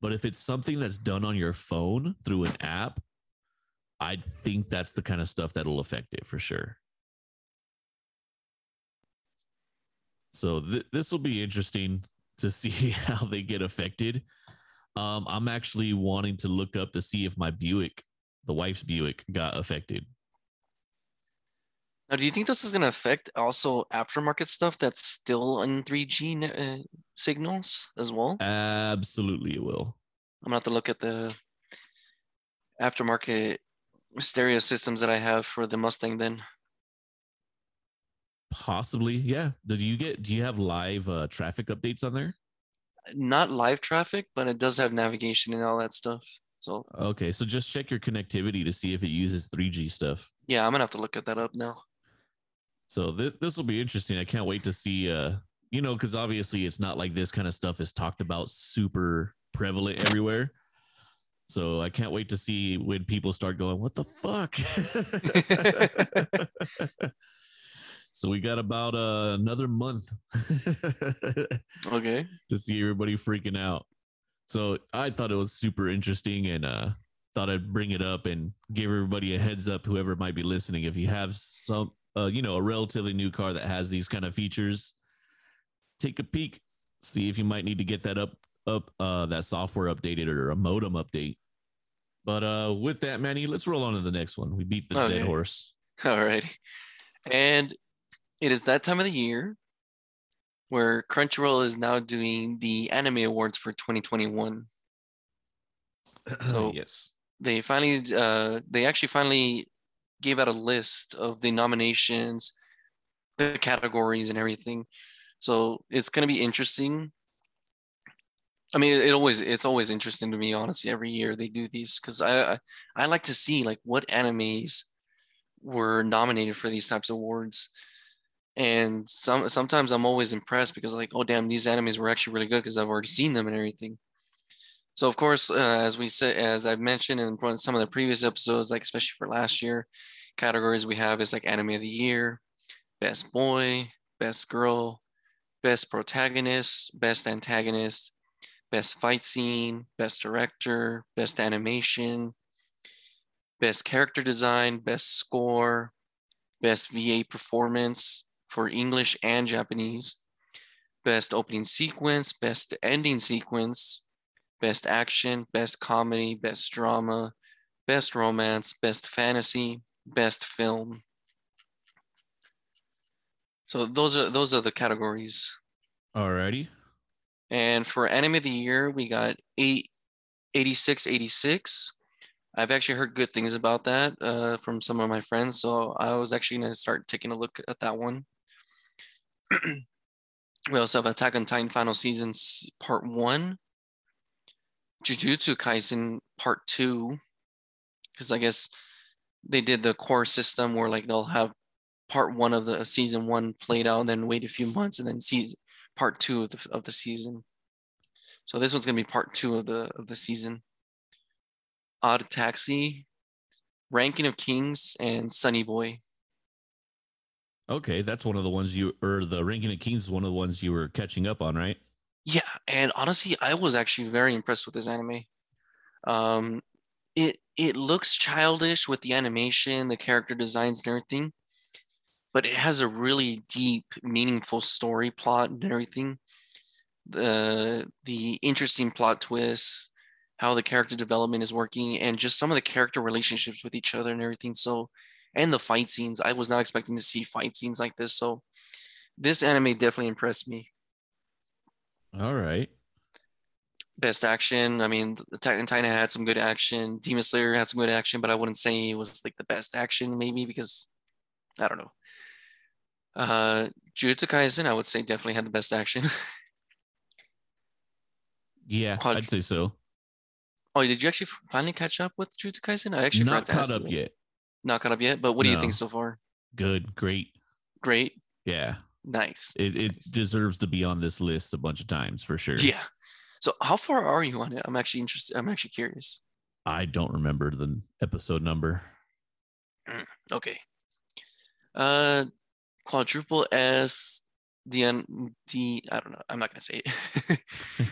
But if it's something that's done on your phone through an app, I think that's the kind of stuff that'll affect it for sure. So th- this will be interesting to see how they get affected. Um, I'm actually wanting to look up to see if my Buick, the wife's Buick, got affected. Now, do you think this is going to affect also aftermarket stuff that's still in 3G uh, signals as well? Absolutely, it will. I'm gonna have to look at the aftermarket stereo systems that I have for the Mustang then. Possibly, yeah. Do you get? Do you have live uh, traffic updates on there? Not live traffic, but it does have navigation and all that stuff. So Okay, so just check your connectivity to see if it uses 3G stuff. yeah, I'm gonna have to look at that up now. So th- this will be interesting. I can't wait to see. Uh, you know, because obviously it's not like this kind of stuff is talked about super prevalent everywhere. So I can't wait to see when people start going, "What the fuck." so we got about uh, another month Okay. to see everybody freaking out. So I thought it was super interesting and uh thought I'd bring it up and give everybody a heads up, whoever might be listening. If you have some uh, you know, a relatively new car that has these kind of features, take a peek, see if you might need to get that up up uh that software updated or a modem update. But uh with that, Manny, let's roll on to the next one. We beat the dead Okay. horse. All right. And it is that time of the year where Crunchyroll is now doing the anime awards for 2021. So- yes. they finally uh, they actually finally gave out a list of the nominations, the categories, and everything. So it's gonna be interesting. I mean, it always it's always interesting to me, honestly. Every year they do these because I, I I like to see like what animes were nominated for these types of awards and some sometimes I'm always impressed because like oh damn these animes were actually really good because I've already seen them and everything. So of course, uh, as we said, as I've mentioned in some of the previous episodes, like especially for last year, categories we have is like anime of the year, best boy, best girl, best protagonist, best antagonist, best fight scene, best director, best animation, best character design, best score, best VA performance, for English and Japanese, best opening sequence, best ending sequence, best action, best comedy, best drama, best romance, best fantasy, best film. So those are those are the categories. Alrighty. And for anime of the year, we got eight, 86, 86. I've actually heard good things about that uh, from some of my friends. So I was actually going to start taking a look at that one. we also have Attack on Titan Final Seasons Part 1, Jujutsu Kaisen Part 2, because I guess they did the cour system where like they'll have part one of the season one played out, and then wait a few months, and then season part two of the of the season. So this one's gonna be part two of the of the season. Odd Taxi, Ranking of Kings, and Sunny Boy. Okay, that's one of the ones you or the Ranking of Kings is one of the ones you were catching up on, right? Yeah, and honestly, I was actually very impressed with this anime. Um, it it looks childish with the animation, the character designs, and everything, but it has a really deep, meaningful story plot and everything. The the interesting plot twists, how the character development is working, and just some of the character relationships with each other and everything. So and the fight scenes. I was not expecting to see fight scenes like this. So this anime definitely impressed me. All right. Best action. I mean, on Titan had some good action. Demon Slayer had some good action, but I wouldn't say it was like the best action, maybe because I don't know. Uh, Jujutsu Kaisen, I would say definitely had the best action. yeah, Quad- I'd say so. Oh, did you actually finally catch up with Jujutsu Kaisen? I actually not caught up yet. Not caught up yet, but what do you think so far? Good, great, great. Yeah, nice. It it nice. deserves to be on this list a bunch of times for sure. Yeah. So how far are you on it? I'm actually interested. I'm actually curious. I don't remember the episode number. Mm, okay. Uh, quadruple S. The the I don't know. I'm not gonna say it.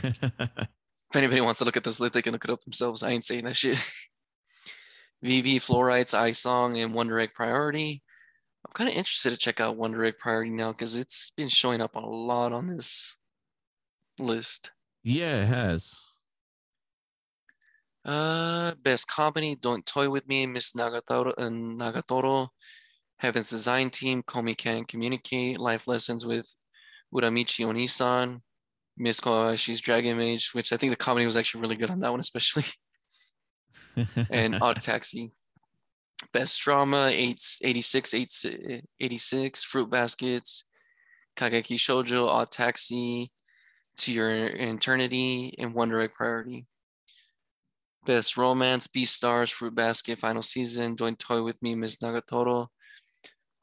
if anybody wants to look at this list, they can look it up themselves. I ain't saying that shit. Vivy Fluorites, iSong, and Wonder Egg Priority. I'm kind of interested to check out Wonder Egg Priority now because it's been showing up a lot on this list. Yeah, it has. Uh, best comedy, Don't Toy with Me, Miss Nagatoro and uh, Nagatoro, Heaven's Design Team, Komi Can't Communicate, Life Lessons with Uramichi Onisan, Miss Kawashi's Dragon Mage, which I think the comedy was actually really good on that one, especially. and Odd Taxi. Best Drama, 86, 86, Fruit Baskets, Kageki Shoujo, Odd Taxi, To Your Eternity, and Wonder Egg Priority. Best Romance, Beastars, Fruit Basket, Final Season, Don't Toy With Me, Miss Nagatoro,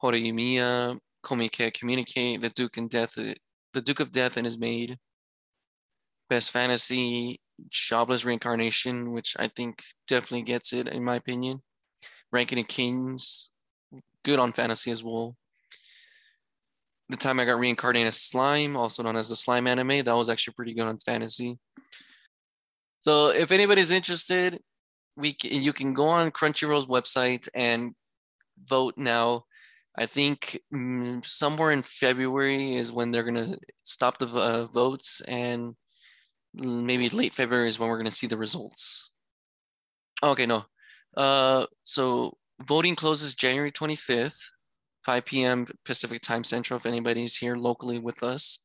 Horimiya, Komi Can't Communicate, The Duke and Death, The Duke of Death and His Maid. Best Fantasy, Jobless Reincarnation, which I think definitely gets it in my opinion. Ranking of Kings, good on fantasy as well. The time I got reincarnated as slime, also known as the slime anime, that was actually pretty good on fantasy. So if anybody's interested, we can, you can go on Crunchyroll's website and vote now. I think mm, somewhere in February is when they're gonna stop the uh, votes and maybe late February is when we're going to see the results. Okay, no. Uh, so voting closes January 25th, 5 p.m. Pacific Time Central, if anybody's here locally with us.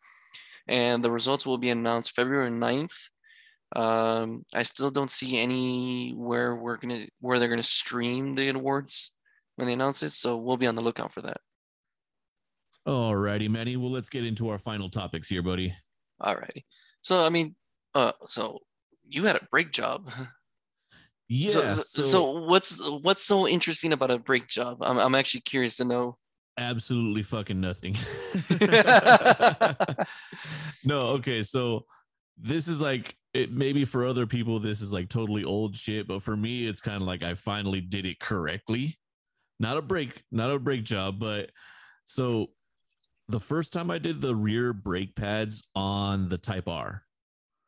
And the results will be announced February 9th Um, I still don't see anywhere we're gonna where they're gonna stream the awards when they announce it. So we'll be on the lookout for that. Alrighty, Manny. Well, let's get into our final topics here, buddy. Alrighty. So I mean, uh, so you had a brake job. Yeah. So, so, so what's what's so interesting about a brake job? I'm I'm actually curious to know. absolutely fucking nothing. no, okay. So this is like it maybe for other people this is like totally old shit, but for me it's kind of like I finally did it correctly. Not a brake, not a brake job, but so the first time I did the rear brake pads on the Type R,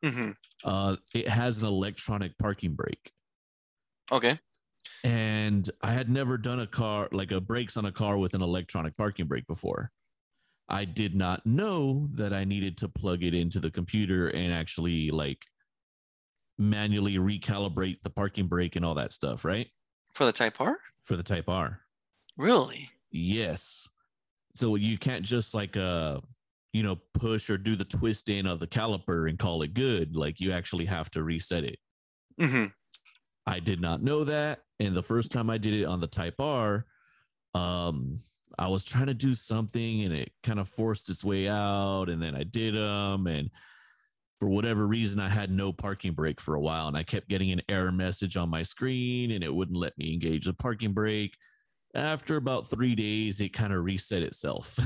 Mhm. uh, it has an electronic parking brake. Okay. and I had never done a car like a brakes on a car with an electronic parking brake before. I did not know that I needed to plug it into the computer and actually like manually recalibrate the parking brake and all that stuff, right? For the Type R? For the Type R. Really? Yes. So you can't just like uh you know push or do the twist in of the caliper and call it good. Like you actually have to reset it. hmm I did not know that. And the first time I did it on the Type R, um, I was trying to do something and it kind of forced its way out. And then I did them. And for whatever reason, I had no parking brake for a while. And I kept getting an error message on my screen and it wouldn't let me engage the parking brake. After about three days, it kind of reset itself.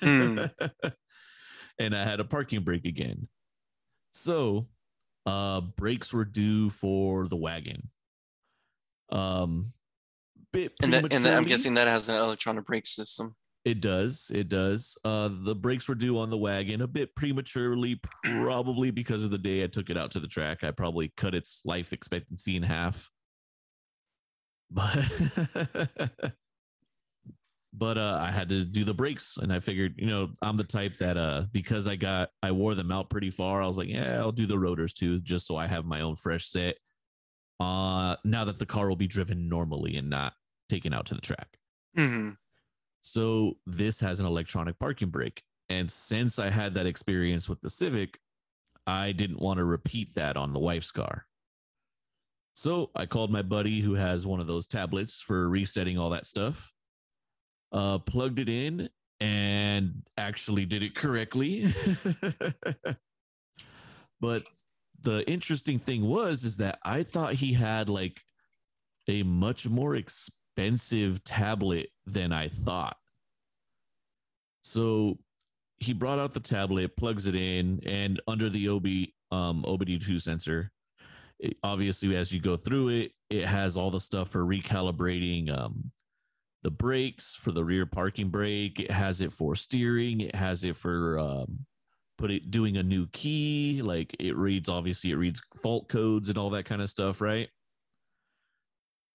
Hmm. and I had a parking brake again. So uh brakes were due for the wagon. Um bit And that, and that, I'm guessing that has an electronic brake system. It does. It does. Uh, the brakes were due on the wagon a bit prematurely, probably because of the day I took it out to the track. I probably cut its life expectancy in half. But but uh, I had to do the brakes, and I figured, you know, I'm the type that uh, because I got I wore them out pretty far. I was like, yeah, I'll do the rotors too, just so I have my own fresh set. Uh, now that the car will be driven normally and not taken out to the track. hmm So this has an electronic parking brake. And since I had that experience with the Civic, I didn't want to repeat that on the wife's car. So I called my buddy who has one of those tablets for resetting all that stuff, uh, plugged it in, and actually did it correctly. but the interesting thing was is that I thought he had like a much more expensive tablet than I thought. So he brought out the tablet, plugs it in, and under the OB um, OBD2 sensor, it, obviously as you go through it, it has all the stuff for recalibrating um, the brakes for the rear parking brake. It has it for steering. It has it for um, put it doing a new key. Like it reads obviously it reads fault codes and all that kind of stuff, right?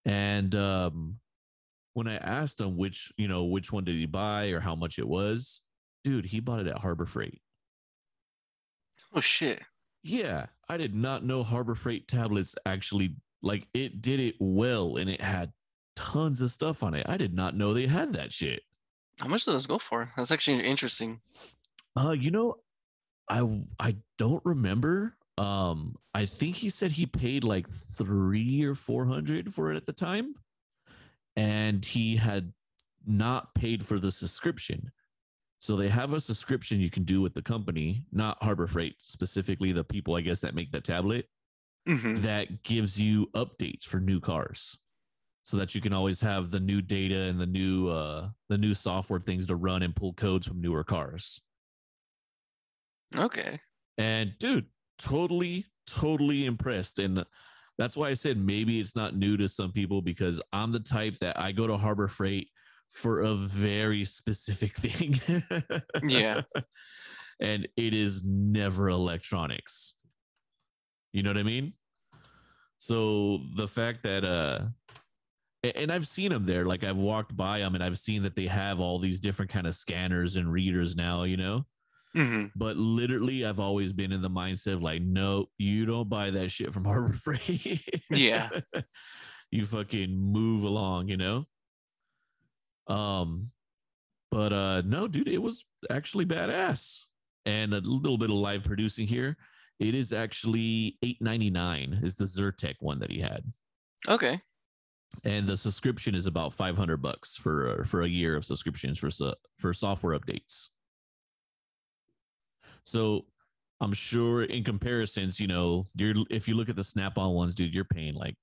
And um, when I asked him which you know which one did he buy or how much it was, dude, he bought it at Harbor Freight. Oh shit. Yeah, I did not know Harbor Freight tablets actually like it did it well and it had tons of stuff on it. I did not know they had that shit. How much does this go for? That's actually interesting. Uh, you know, I I don't remember. Um, I think he said he paid like three or four hundred for it at the time, and he had not paid for the subscription. So they have a subscription you can do with the company, not Harbor Freight specifically, the people I guess that make the tablet hmm that gives you updates for new cars so that you can always have the new data and the new uh the new software things to run and pull codes from newer cars. Okay. and dude totally totally impressed. And that's why i said maybe it's not new to some people because i'm the type that i go to harbor freight for a very specific thing. Yeah. and it is never electronics. You know what i mean? So the fact that uh and I've seen them there. Like I've walked by them and I've seen that they have all these different kind of scanners and readers now, you know. hmm But literally, I've always been in the mindset of like, no, you don't buy that shit from Harbor Freight. Yeah. you fucking move along, you know. Um, but uh, no, dude, it was actually badass, and a little bit of live producing here. It is actually eight ninety nine. Is the Zurich one that he had, Okay. And the subscription is about five hundred bucks for for a year of subscriptions for for software updates. So I'm sure in comparisons, you know, you're if you look at the Snap-on ones, dude, you're paying like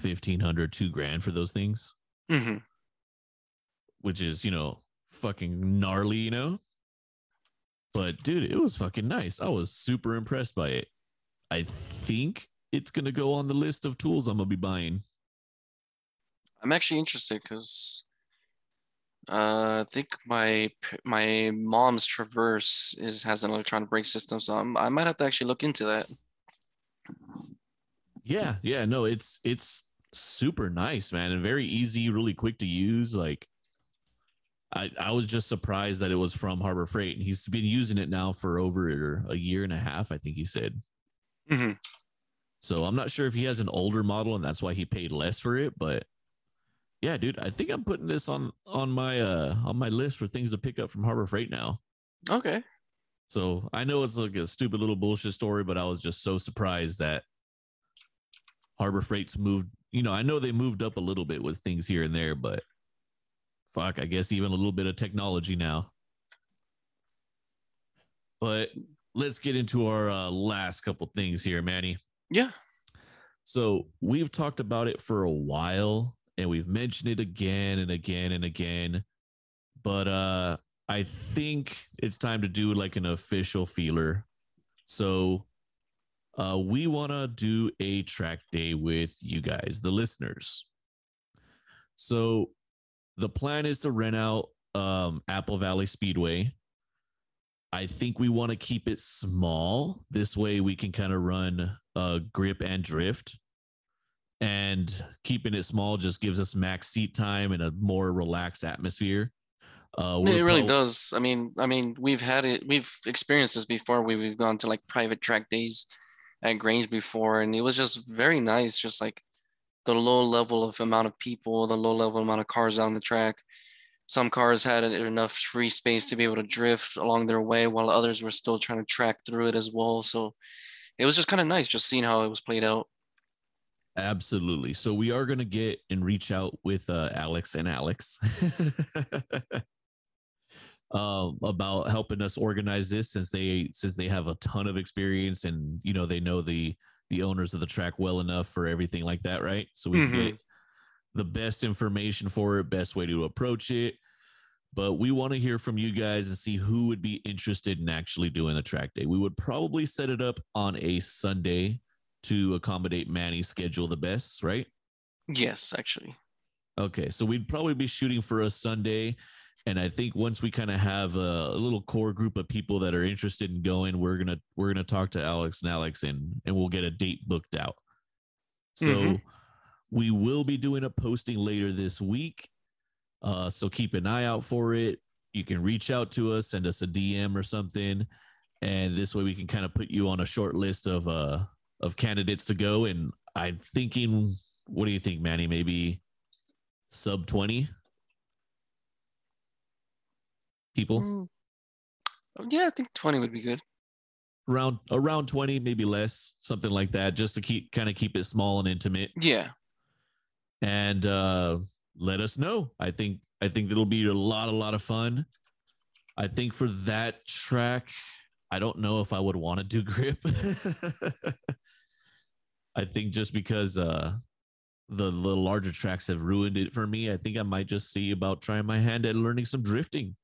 1500 two grand for those things, hmm which is, you know, fucking gnarly, you know? But dude, it was fucking nice. I was super impressed by it. I think it's gonna go on the list of tools I'm gonna be buying. I'm actually interested because uh, I think my my mom's Traverse is has an electronic brake system, so I'm, I might have to actually look into that. Yeah, yeah, no, it's it's super nice, man, and very easy, really quick to use. Like, I I was just surprised that it was from Harbor Freight, and he's been using it now for over a year and a half, I think he said. hmm So I'm not sure if he has an older model and that's why he paid less for it, but yeah, dude, I think I'm putting this on on my uh on my list for things to pick up from Harbor Freight now. Okay. So I know it's like a stupid little bullshit story, but I was just so surprised that Harbor Freight's moved. You know, I know they moved up a little bit with things here and there, but fuck, I guess even a little bit of technology now. But let's get into our uh, last couple things here, Manny. Yeah. So we've talked about it for a while and we've mentioned it again and again and again. But uh I think it's time to do like an official feeler. So uh we want to do a track day with you guys, the listeners. So the plan is to rent out um Apple Valley Speedway. I think we want to keep it small. This way we can kind of run uh, grip and drift. And keeping it small just gives us max seat time and a more relaxed atmosphere. Uh, it really does. I mean, I mean, we've had it. We've experienced this before. We, we've gone to like private track days at Grange before, and it was just very nice. Just like the low level of amount of people, the low level amount of cars on the track. Some cars had enough free space to be able to drift along their way, while others were still trying to track through it as well. So it was just kind of nice just seeing how it was played out. Absolutely. So we are going to get and reach out with uh, Alex and Alex um, about helping us organize this since they since they have a ton of experience and you know they know the the owners of the track well enough for everything like that, right? So we Mhm. get the best information for it, best way to approach it. But we want to hear from you guys and see who would be interested in actually doing a track day. We would probably set it up on a Sunday to accommodate Manny's schedule the best, right? Yes, actually. Okay, so we'd probably be shooting for a Sunday, and I think once we kind of have a, a little core group of people that are interested in going, we're gonna we're gonna talk to Alex and Alex, and and we'll get a date booked out. So Mhm. we will be doing a posting later this week, uh, so keep an eye out for it. You can reach out to us, send us a DM or something, and this way we can kind of put you on a short list of uh of candidates to go. And I'm thinking, what do you think, Manny? Maybe sub 20 people Mm. Yeah, I think 20 would be good. around around 20 maybe less something like that just to keep kind of keep it small and intimate Yeah. and uh let us know i think i think it'll be a lot a lot of fun i think for that track i don't know if i would want to do grip i think just because uh the, the larger tracks have ruined it for me i think i might just see about trying my hand at learning some drifting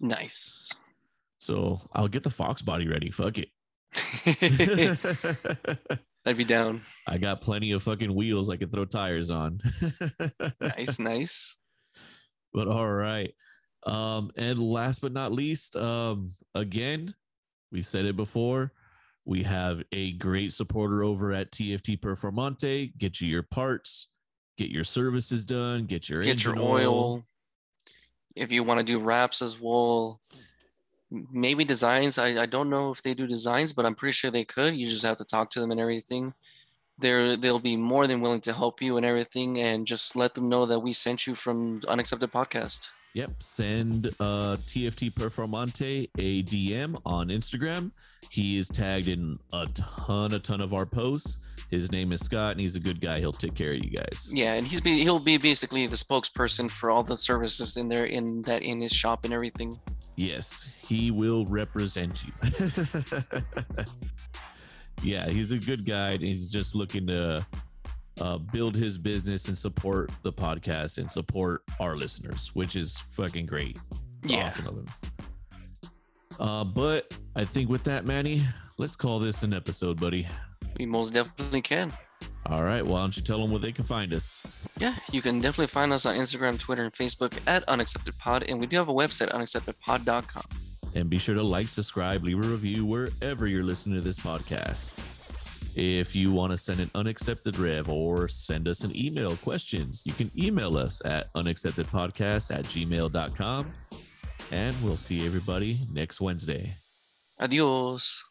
Nice. so i'll get the fox body ready fuck it I'd be down. I got plenty of fucking wheels I can throw tires on. Nice, nice. But all right. Um, and last but not least, um, again, we said it before. We have a great supporter over at TFT Performante. Get you your parts, get your services done, get your Get your engine oil. If you want to do wraps as well, maybe designs. I, I don't know if they do designs, but I'm pretty sure they could. You just have to talk to them and everything. They're they'll be more than willing to help you and everything, and just let them know that we sent you from Unaccepted Podcast. Yep. Send uh, TFT Performante a DM on Instagram. He is tagged in a ton, a ton of our posts. His name is Scott, and he's a good guy. He'll take care of you guys. Yeah, and he's be he'll be basically the spokesperson for all the services in there in that in his shop and everything. Yes, he will represent you. yeah, he's a good guy. And he's just looking to uh, build his business and support the podcast and support our listeners, which is fucking great. It's Yeah. awesome of him. Uh, but I think with that, Manny, let's call this an episode, buddy. We most definitely can. All right. Why don't you tell them where they can find us? Yeah, you can definitely find us on Instagram, Twitter, and Facebook at unacceptedpod, and we do have a website, unacceptedpod.com. And be sure to like, subscribe, leave a review wherever you're listening to this podcast. If you want to send an unaccepted rev or send us an email questions, you can email us at unacceptedpodcast at gmail.com. And we'll see everybody next Wednesday. Adios.